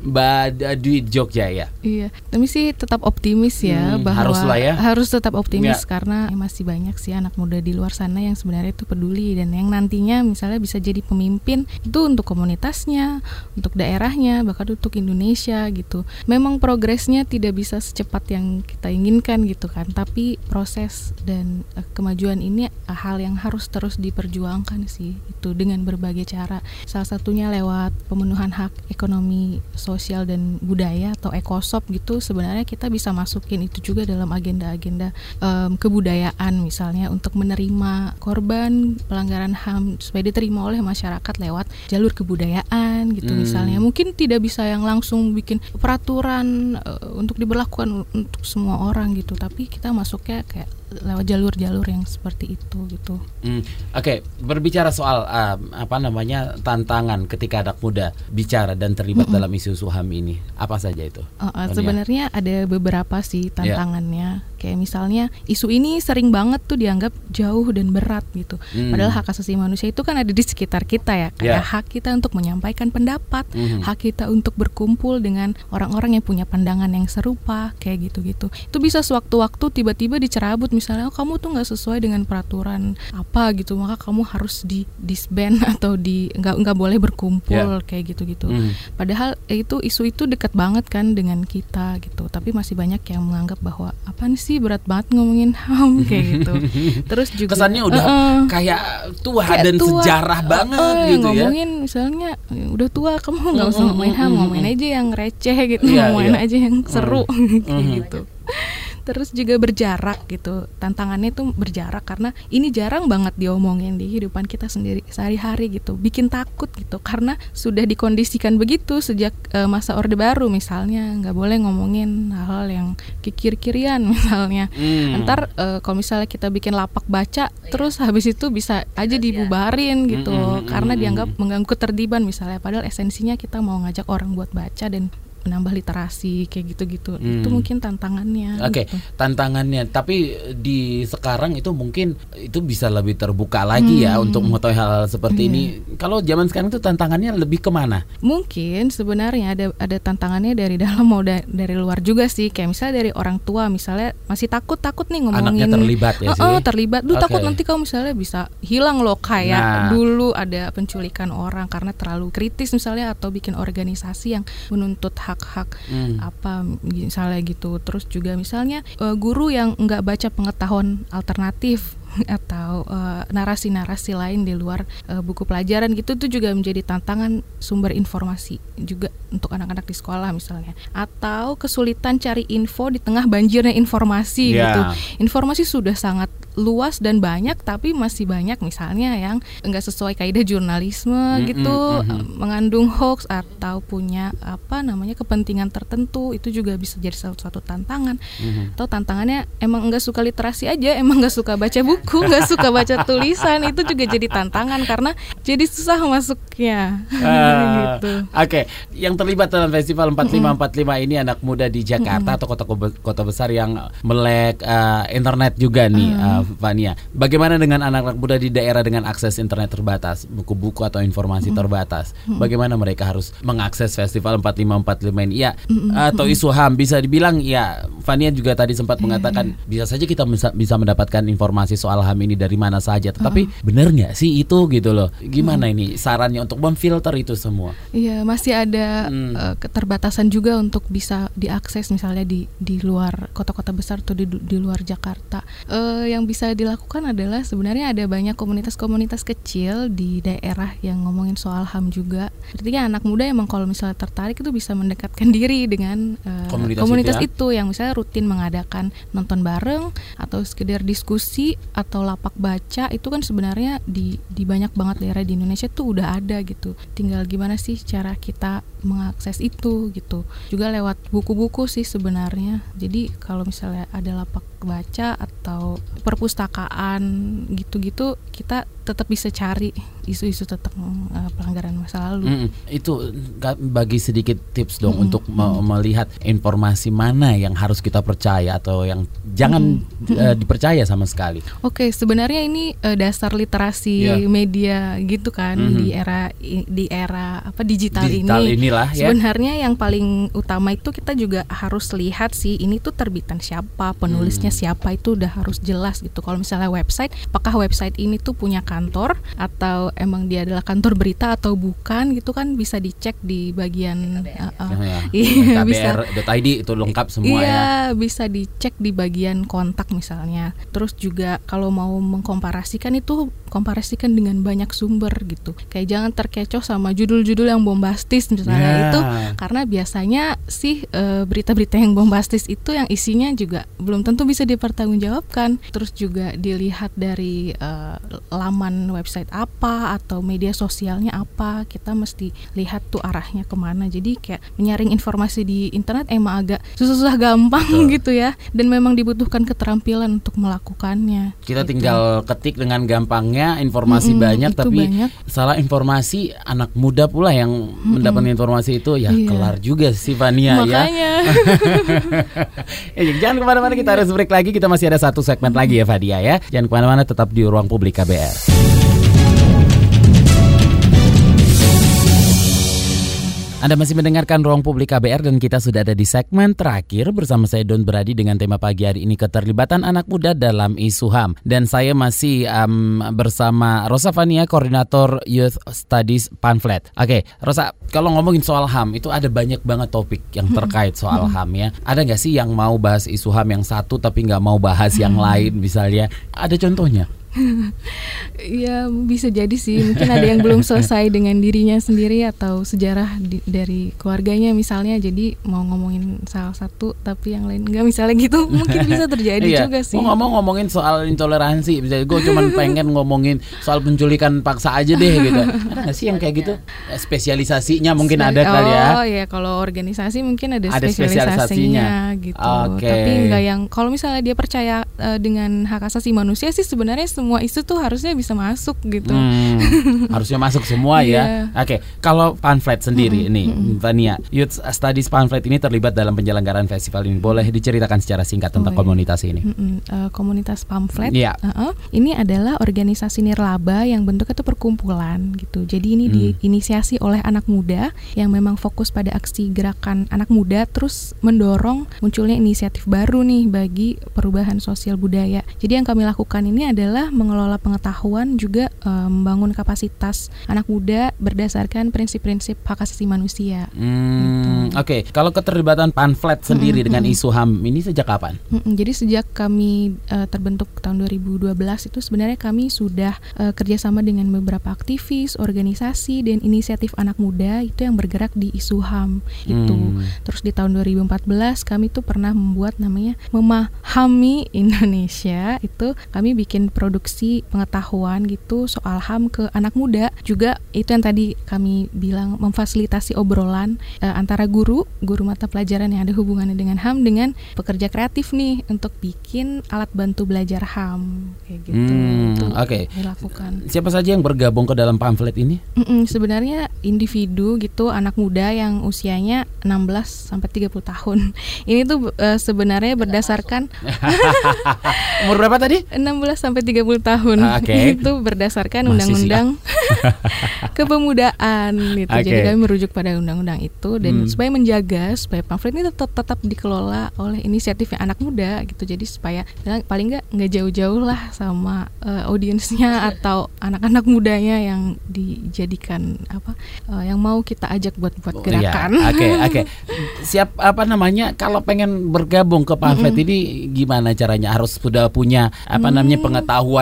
Mbak Dwi Jogja ya. Iya, tapi sih tetap optimis ya hmm, bahwa harus, ya. harus tetap optimis ya. karena masih banyak sih anak muda di luar sana yang sebenarnya itu peduli dan yang nantinya misalnya bisa jadi pemimpin itu untuk komunitasnya, untuk daerahnya, bahkan untuk Indonesia gitu. Memang progresnya tidak bisa secepat yang kita inginkan gitu kan, tapi proses dan uh, kemajuan ini uh, hal yang harus terus diperjuangkan sih itu dengan berbagai cara. Salah satunya lewat pemenuhan hak ekonomi sosial dan budaya atau ekosop gitu sebenarnya kita bisa masukin itu juga dalam agenda-agenda um, kebudayaan misalnya untuk menerima korban pelanggaran HAM supaya diterima oleh masyarakat lewat jalur kebudayaan gitu hmm. misalnya mungkin tidak bisa yang langsung bikin peraturan uh, untuk diberlakukan untuk semua orang gitu tapi kita masuknya kayak lewat jalur-jalur yang seperti itu gitu. Hmm, Oke, okay. berbicara soal uh, apa namanya tantangan ketika anak muda bicara dan terlibat mm -mm. dalam isu suham ini, apa saja itu? Uh, uh, sebenarnya ada beberapa sih ya. tantangannya. Yeah. Kayak misalnya isu ini sering banget tuh dianggap jauh dan berat gitu. Hmm. Padahal hak asasi manusia itu kan ada di sekitar kita ya. Kayak yeah. hak kita untuk menyampaikan pendapat, hmm. hak kita untuk berkumpul dengan orang-orang yang punya pandangan yang serupa, kayak gitu-gitu. Itu bisa sewaktu-waktu tiba-tiba dicerabut misalnya oh, kamu tuh nggak sesuai dengan peraturan apa gitu, maka kamu harus di disband [laughs] atau di nggak nggak boleh berkumpul yeah. kayak gitu-gitu. Hmm. Padahal itu isu itu dekat banget kan dengan kita gitu. Tapi masih banyak yang menganggap bahwa apa sih berat banget ngomongin ham [laughs] kayak gitu. Terus juga kesannya udah uh, uh, kayak tua kayak dan tua, sejarah banget uh, uh, gitu ngomongin, ya. Ngomongin misalnya udah tua kamu nggak usah ngomongin ham, ngomongin aja yang receh gitu, yeah, ngomongin yeah. aja yang seru [laughs] kayak gitu terus juga berjarak gitu. Tantangannya itu berjarak karena ini jarang banget diomongin di kehidupan kita sendiri sehari-hari gitu. Bikin takut gitu karena sudah dikondisikan begitu sejak uh, masa orde baru misalnya. Nggak boleh ngomongin hal-hal yang kikir-kirian [laughs] misalnya. Hmm. ntar uh, kalau misalnya kita bikin lapak baca terus habis itu bisa aja dibubarin gitu hmm, hmm, hmm karena hmm, dianggap mengganggu ketertiban misalnya. Padahal esensinya kita mau ngajak orang buat baca dan menambah literasi kayak gitu-gitu hmm. itu mungkin tantangannya. Oke, okay, gitu. tantangannya. Tapi di sekarang itu mungkin itu bisa lebih terbuka lagi ya hmm. ya untuk mengetahui hal-hal seperti hmm. ini. Kalau zaman sekarang itu tantangannya lebih ke mana? Mungkin sebenarnya ada ada tantangannya dari dalam mau da dari luar juga sih. Kayak misalnya dari orang tua misalnya masih takut takut nih ngomongin. Anaknya terlibat ya sih. Oh, terlibat. Duh okay. takut nanti kamu misalnya bisa hilang loh kayak nah. dulu ada penculikan orang karena terlalu kritis misalnya atau bikin organisasi yang menuntut hak-hak hmm. apa misalnya gitu terus juga misalnya uh, guru yang nggak baca pengetahuan alternatif atau eh, narasi-narasi uh, lain di luar uh, buku pelajaran gitu itu juga menjadi tantangan sumber informasi juga untuk anak-anak di sekolah misalnya atau kesulitan cari info di tengah banjirnya informasi yeah. gitu informasi sudah sangat luas dan banyak tapi masih banyak misalnya yang enggak sesuai kaidah jurnalisme mm -hmm, gitu mm -hmm. mengandung hoax atau punya apa namanya kepentingan tertentu itu juga bisa jadi satu-satu tantangan mm -hmm. atau tantangannya emang enggak suka literasi aja emang enggak suka baca buku buku nggak suka baca tulisan itu juga jadi tantangan karena jadi susah masuknya uh, [laughs] gitu. Oke, okay. yang terlibat dalam festival 4545 ini anak muda di Jakarta atau kota kota besar yang melek uh, internet juga nih, uh, Fania. Bagaimana dengan anak-anak muda di daerah dengan akses internet terbatas, buku-buku atau informasi terbatas? Bagaimana mereka harus mengakses festival 4545 ini? Ya, atau isu HAM bisa dibilang ya, Fania juga tadi sempat mengatakan bisa saja kita bisa, bisa mendapatkan informasi soal soal HAM ini dari mana saja. Tetapi uh. benar nggak sih itu gitu loh? Gimana hmm. ini sarannya untuk memfilter itu semua? Iya masih ada hmm. uh, keterbatasan juga untuk bisa diakses misalnya di di luar kota-kota besar atau di di luar Jakarta. Uh, yang bisa dilakukan adalah sebenarnya ada banyak komunitas-komunitas kecil di daerah yang ngomongin soal HAM juga. Artinya anak muda emang kalau misalnya tertarik itu bisa mendekatkan [laughs] diri dengan uh, komunitas, komunitas itu, ya? itu yang misalnya rutin mengadakan nonton bareng atau sekedar diskusi atau lapak baca itu kan sebenarnya di di banyak banget daerah di Indonesia tuh udah ada gitu. Tinggal gimana sih cara kita mengakses itu gitu. Juga lewat buku-buku sih sebenarnya. Jadi kalau misalnya ada lapak baca atau perpustakaan gitu-gitu kita tetap bisa cari isu-isu tentang uh, pelanggaran masa lalu. Mm, itu bagi sedikit tips dong mm, untuk mm. melihat informasi mana yang harus kita percaya atau yang jangan mm, uh, dipercaya sama sekali. Oke, okay, sebenarnya ini uh, dasar literasi yeah. media gitu kan mm -hmm. di era di era apa digital, digital ini. inilah ya. Sebenarnya yang paling utama itu kita juga harus lihat sih ini tuh terbitan siapa, penulisnya siapa itu udah harus jelas gitu. Kalau misalnya website, apakah website ini tuh punya kantor atau emang dia adalah kantor berita atau bukan gitu kan bisa dicek di bagian uh, uh, iya, [laughs] KBR.id itu lengkap semua iya, ya. bisa dicek di bagian kontak misalnya. Terus juga kalau mau mengkomparasikan itu komparasikan dengan banyak sumber gitu. Kayak jangan terkecoh sama judul-judul yang bombastis misalnya Ya. itu karena biasanya sih eh, berita-berita yang bombastis itu yang isinya juga belum tentu bisa dipertanggungjawabkan. Terus juga dilihat dari eh, laman website apa atau media sosialnya apa, kita mesti lihat tuh arahnya ke mana. Jadi kayak menyaring informasi di internet emang agak susah-susah gampang [laughs] gitu ya, dan memang dibutuhkan keterampilan untuk melakukannya. Kita gitu. tinggal ketik dengan gampangnya informasi Mm-mm, banyak tapi banyak. salah informasi anak muda pula yang mendapatkan informasi itu ya Iya. kelar juga sih Fania ya. [laughs] Eh, jangan ke mana-mana kita harus break lagi kita masih ada satu segmen lagi ya Fadia ya. Jangan ke mana-mana tetap di ruang publik KBR. Anda masih mendengarkan Ruang Publik KBR dan kita sudah ada di segmen terakhir bersama saya Don Brady dengan tema pagi hari ini keterlibatan anak muda dalam isu HAM. Dan saya masih um, bersama Rosa Fania, Koordinator Youth Studies Pamphlet. Oke, Rosa, kalau ngomongin soal HAM itu ada banyak banget topik yang [laughs] terkait soal HAM ya. Ada nggak sih yang mau bahas isu HAM yang satu tapi nggak mau bahas yang [laughs] lain misalnya? Ada contohnya? [laughs] Ya bisa jadi sih mungkin ada yang belum selesai dengan dirinya sendiri atau sejarah di- dari keluarganya misalnya jadi mau ngomongin salah satu tapi yang lain enggak misalnya gitu [laughs] mungkin bisa terjadi Iya. juga sih. Mau ngomong ngomongin soal intoleransi, misalnya gue cuman [laughs] pengen ngomongin soal penculikan paksa aja deh gitu. Ada nggak sih yang kayak gitu? Eh, Spesialisasinya mungkin ada oh, kali ya. Oh ya kalau organisasi mungkin ada, Ada spesialisasinya. spesialisasinya gitu. Oke. Tapi enggak yang kalau misalnya dia percaya eh, dengan hak asasi manusia sih sebenarnya semua isu tuh harusnya bisa masuk gitu. Hmm, harusnya masuk semua ya. Oke, kalau pamflet sendiri ini, Vania, Youth Studies Pamphlet ini terlibat dalam penyelenggaraan festival ini. Boleh diceritakan secara singkat tentang Oh, iya. komunitas ini? Mm-mm, eh, komunitas pamflet. Iya. Uh-uh. Ini adalah organisasi nirlaba yang bentuknya itu perkumpulan gitu. Jadi ini diinisiasi oleh anak muda yang memang fokus pada aksi gerakan anak muda, terus mendorong munculnya inisiatif baru nih bagi perubahan sosial budaya. Jadi yang kami lakukan ini adalah mengelola pengetahuan juga eh, membangun kapasitas anak muda berdasarkan prinsip-prinsip hak asasi manusia. Hmm, Oke, kalau keterlibatan pamflet sendiri dengan isu HAM ini sejak kapan? Mm-mm, jadi sejak kami eh, terbentuk tahun 2012 itu sebenarnya kami sudah eh, kerjasama dengan beberapa aktivis, organisasi dan inisiatif anak muda itu yang bergerak di isu HAM itu. Hmm. Terus di tahun 2014 kami tuh pernah membuat namanya memahami Indonesia itu kami bikin produksi pengetahuan gitu soal HAM ke anak muda juga itu yang tadi kami bilang memfasilitasi obrolan eh, antara guru guru mata pelajaran yang ada hubungannya dengan HAM dengan pekerja kreatif nih untuk bikin alat bantu belajar HAM kayak gitu Hmm, oke. dilakukan Siapa saja yang bergabung ke dalam pamflet ini? Mm-mm, sebenarnya individu gitu anak muda yang usianya 16 sampai 30 tahun. [laughs] Ini tuh eh, sebenarnya berdasarkan [laughs] Umur berapa tadi? 16 sampai 30 tahun. Ah, oke. [laughs] Itu berdasarkan undang-undang [laughs] kepemudaan gitu. Oke. Jadi kami merujuk pada undang-undang itu dan Hmm. supaya menjaga supaya pamflet ini tetap tetap dikelola oleh inisiatif yang anak muda gitu. Jadi supaya ya, paling nggak nggak jauh-jauh lah sama eh, audiensnya [laughs] atau anak-anak mudanya yang dijadikan apa eh, yang mau kita ajak buat buat Oh, gerakan. iya. Oke, oke. Siap apa namanya? Kalau pengen bergabung ke pamflet ini gimana caranya? Harus sudah punya apa namanya Mm.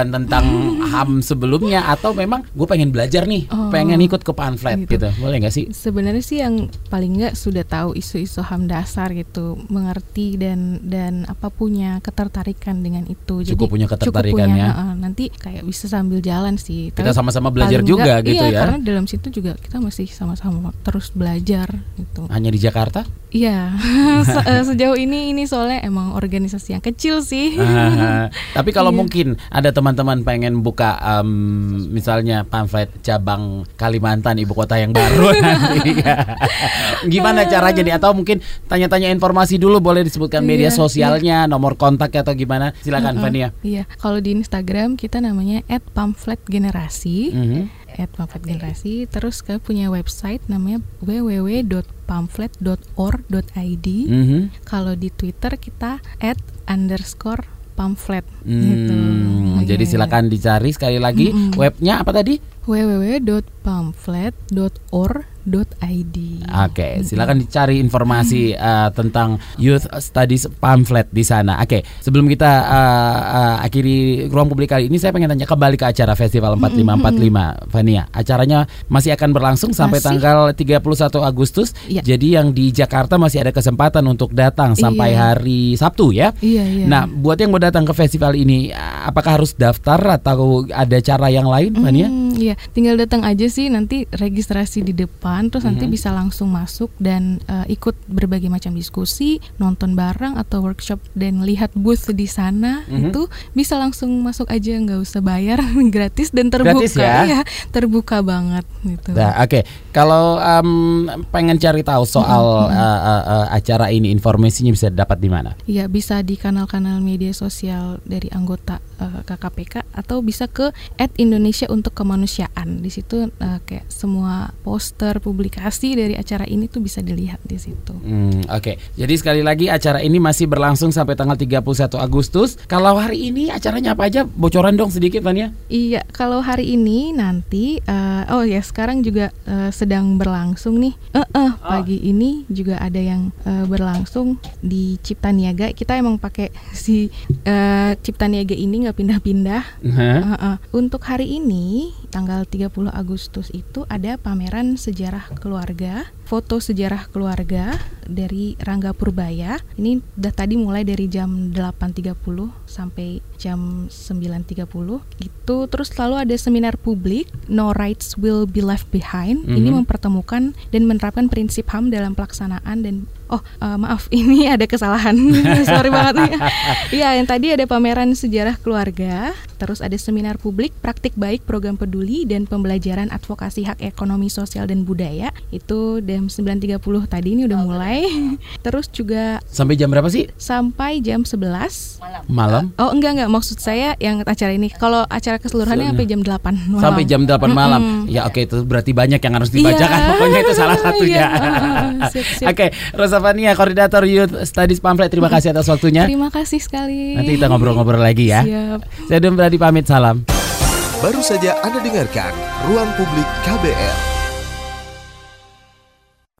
Pengetahuan tentang HAM sebelumnya atau memang gue pengen belajar nih, Oh, pengen ikut ke pamflet gitu. gitu. Boleh nggak sih? sebenarnya sih yang paling nggak sudah tahu isu-isu ham dasar gitu mengerti dan dan apa punya ketertarikan dengan itu Cukup punya cukup ketertarikan punya, ya. heeh, nanti kayak bisa sambil jalan sih Kita Tapi sama-sama belajar juga nggak- gitu iya, ya. karena dalam situ juga kita masih sama-sama terus belajar gitu Hanya di Jakarta? iya [laughs] Se- eh, sejauh ini ini soalnya emang organisasi yang kecil sih tapi kalau Iya. mungkin ada teman-teman pengen buka em, misalnya pamflet cabang Kalimantan ibu kota yang baru [laughs] nanti. Ya. gimana caranya nih? Atau mungkin tanya-tanya informasi dulu boleh disebutkan media Iya, sosialnya nomor kontak atau gimana? Silakan Heeh, Fania. Iya. Kalau di Instagram kita namanya @pamfletgenerasi. Mhm. at pamflet generasi terus kami punya website namanya www.pamflet.or.id Mhm. kalau di Twitter kita at underscore pamflet. Hmm, gitu. jadi Iya, silakan dicari sekali lagi Mm-mm. webnya apa tadi? Www.pamflet.or.id .id. Oke, silakan dicari informasi uh, tentang Youth Studies pamphlet di sana. Oke, sebelum kita uh, uh, akhiri ruang publik kali ini, saya pengen tanya kembali ke acara Festival 4545, Fania. Acaranya masih akan berlangsung sampai Masih. tanggal 31 Agustus. Iya. Jadi yang di Jakarta masih ada kesempatan untuk datang sampai Iya. hari Sabtu ya. Iya, iya. Nah, buat yang mau datang ke festival ini, apakah harus daftar atau ada cara yang lain, Fania? Hmm, iya, tinggal datang aja sih nanti registrasi di depan terus nanti Mhm. bisa langsung masuk dan eh, ikut berbagai macam diskusi, nonton bareng atau workshop dan lihat booth di sana Mhm. itu bisa langsung masuk aja nggak usah bayar, [laughs] gratis dan terbuka. Gratis ya? Iya, terbuka banget gitu. Nah, oke. Kalau em, pengen cari tahu soal eh, eh, eh, acara ini, informasinya bisa dapat di mana? Iya, bisa di kanal-kanal media sosial dari anggota eh, KKPK atau bisa ke Indonesia untuk kemanusiaan. Di situ eh, kayak semua poster, publikasi dari acara ini tuh bisa dilihat di situ. Hmm, oke. Jadi sekali lagi acara ini masih berlangsung sampai tanggal 31 Agustus. Kalau hari ini acaranya apa aja? Bocoran dong sedikit, Fania. Iya, kalau hari ini nanti, eh, oh ya sekarang juga eh, sedang berlangsung nih. Eh, eh, pagi ini juga ada yang eh, berlangsung di Cipta Niaga. Kita emang pakai si eh, Cipta Niaga ini nggak pindah-pindah. Hah? Eh, eh. Untuk hari ini, tanggal 30 Agustus itu ada pameran sejarah keluarga, foto sejarah keluarga dari Rangga Purbaya. Ini udah tadi mulai dari jam 8.30 sampai jam 9.30. Itu terus selalu ada seminar publik No Rights Will Be Left Behind. Ini Mhm. mempertemukan dan menerapkan prinsip HAM dalam pelaksanaan dan Oh eh, maaf [laughs] ini ada kesalahan [laughs] sorry banget. Iya yang tadi ada pameran sejarah keluarga, terus ada seminar publik praktik baik program peduli dan pembelajaran advokasi hak ekonomi sosial dan budaya itu jam 9.30 tadi ini udah mulai. [laughs] Terus juga Sampai jam berapa sih? sampai jam 11 Malam. Oh enggak enggak maksud saya yang acara ini kalau acara keseluruhannya sampai jam 8 malam. Sampai jam 8 malam. Mm-mm. Ya oke itu berarti banyak yang harus dibacakan. Iya. Pokoknya itu salah [laughs] satunya. Iya. Sip. Oke, Rosa Fania, Koordinator Youth Studies Pamphlet. Terima kasih atas waktunya. Terima kasih sekali. Nanti kita ngobrol-ngobrol lagi ya. Siap. Saya Brady pamit salam. Baru saja Anda dengarkan Ruang Publik KBR.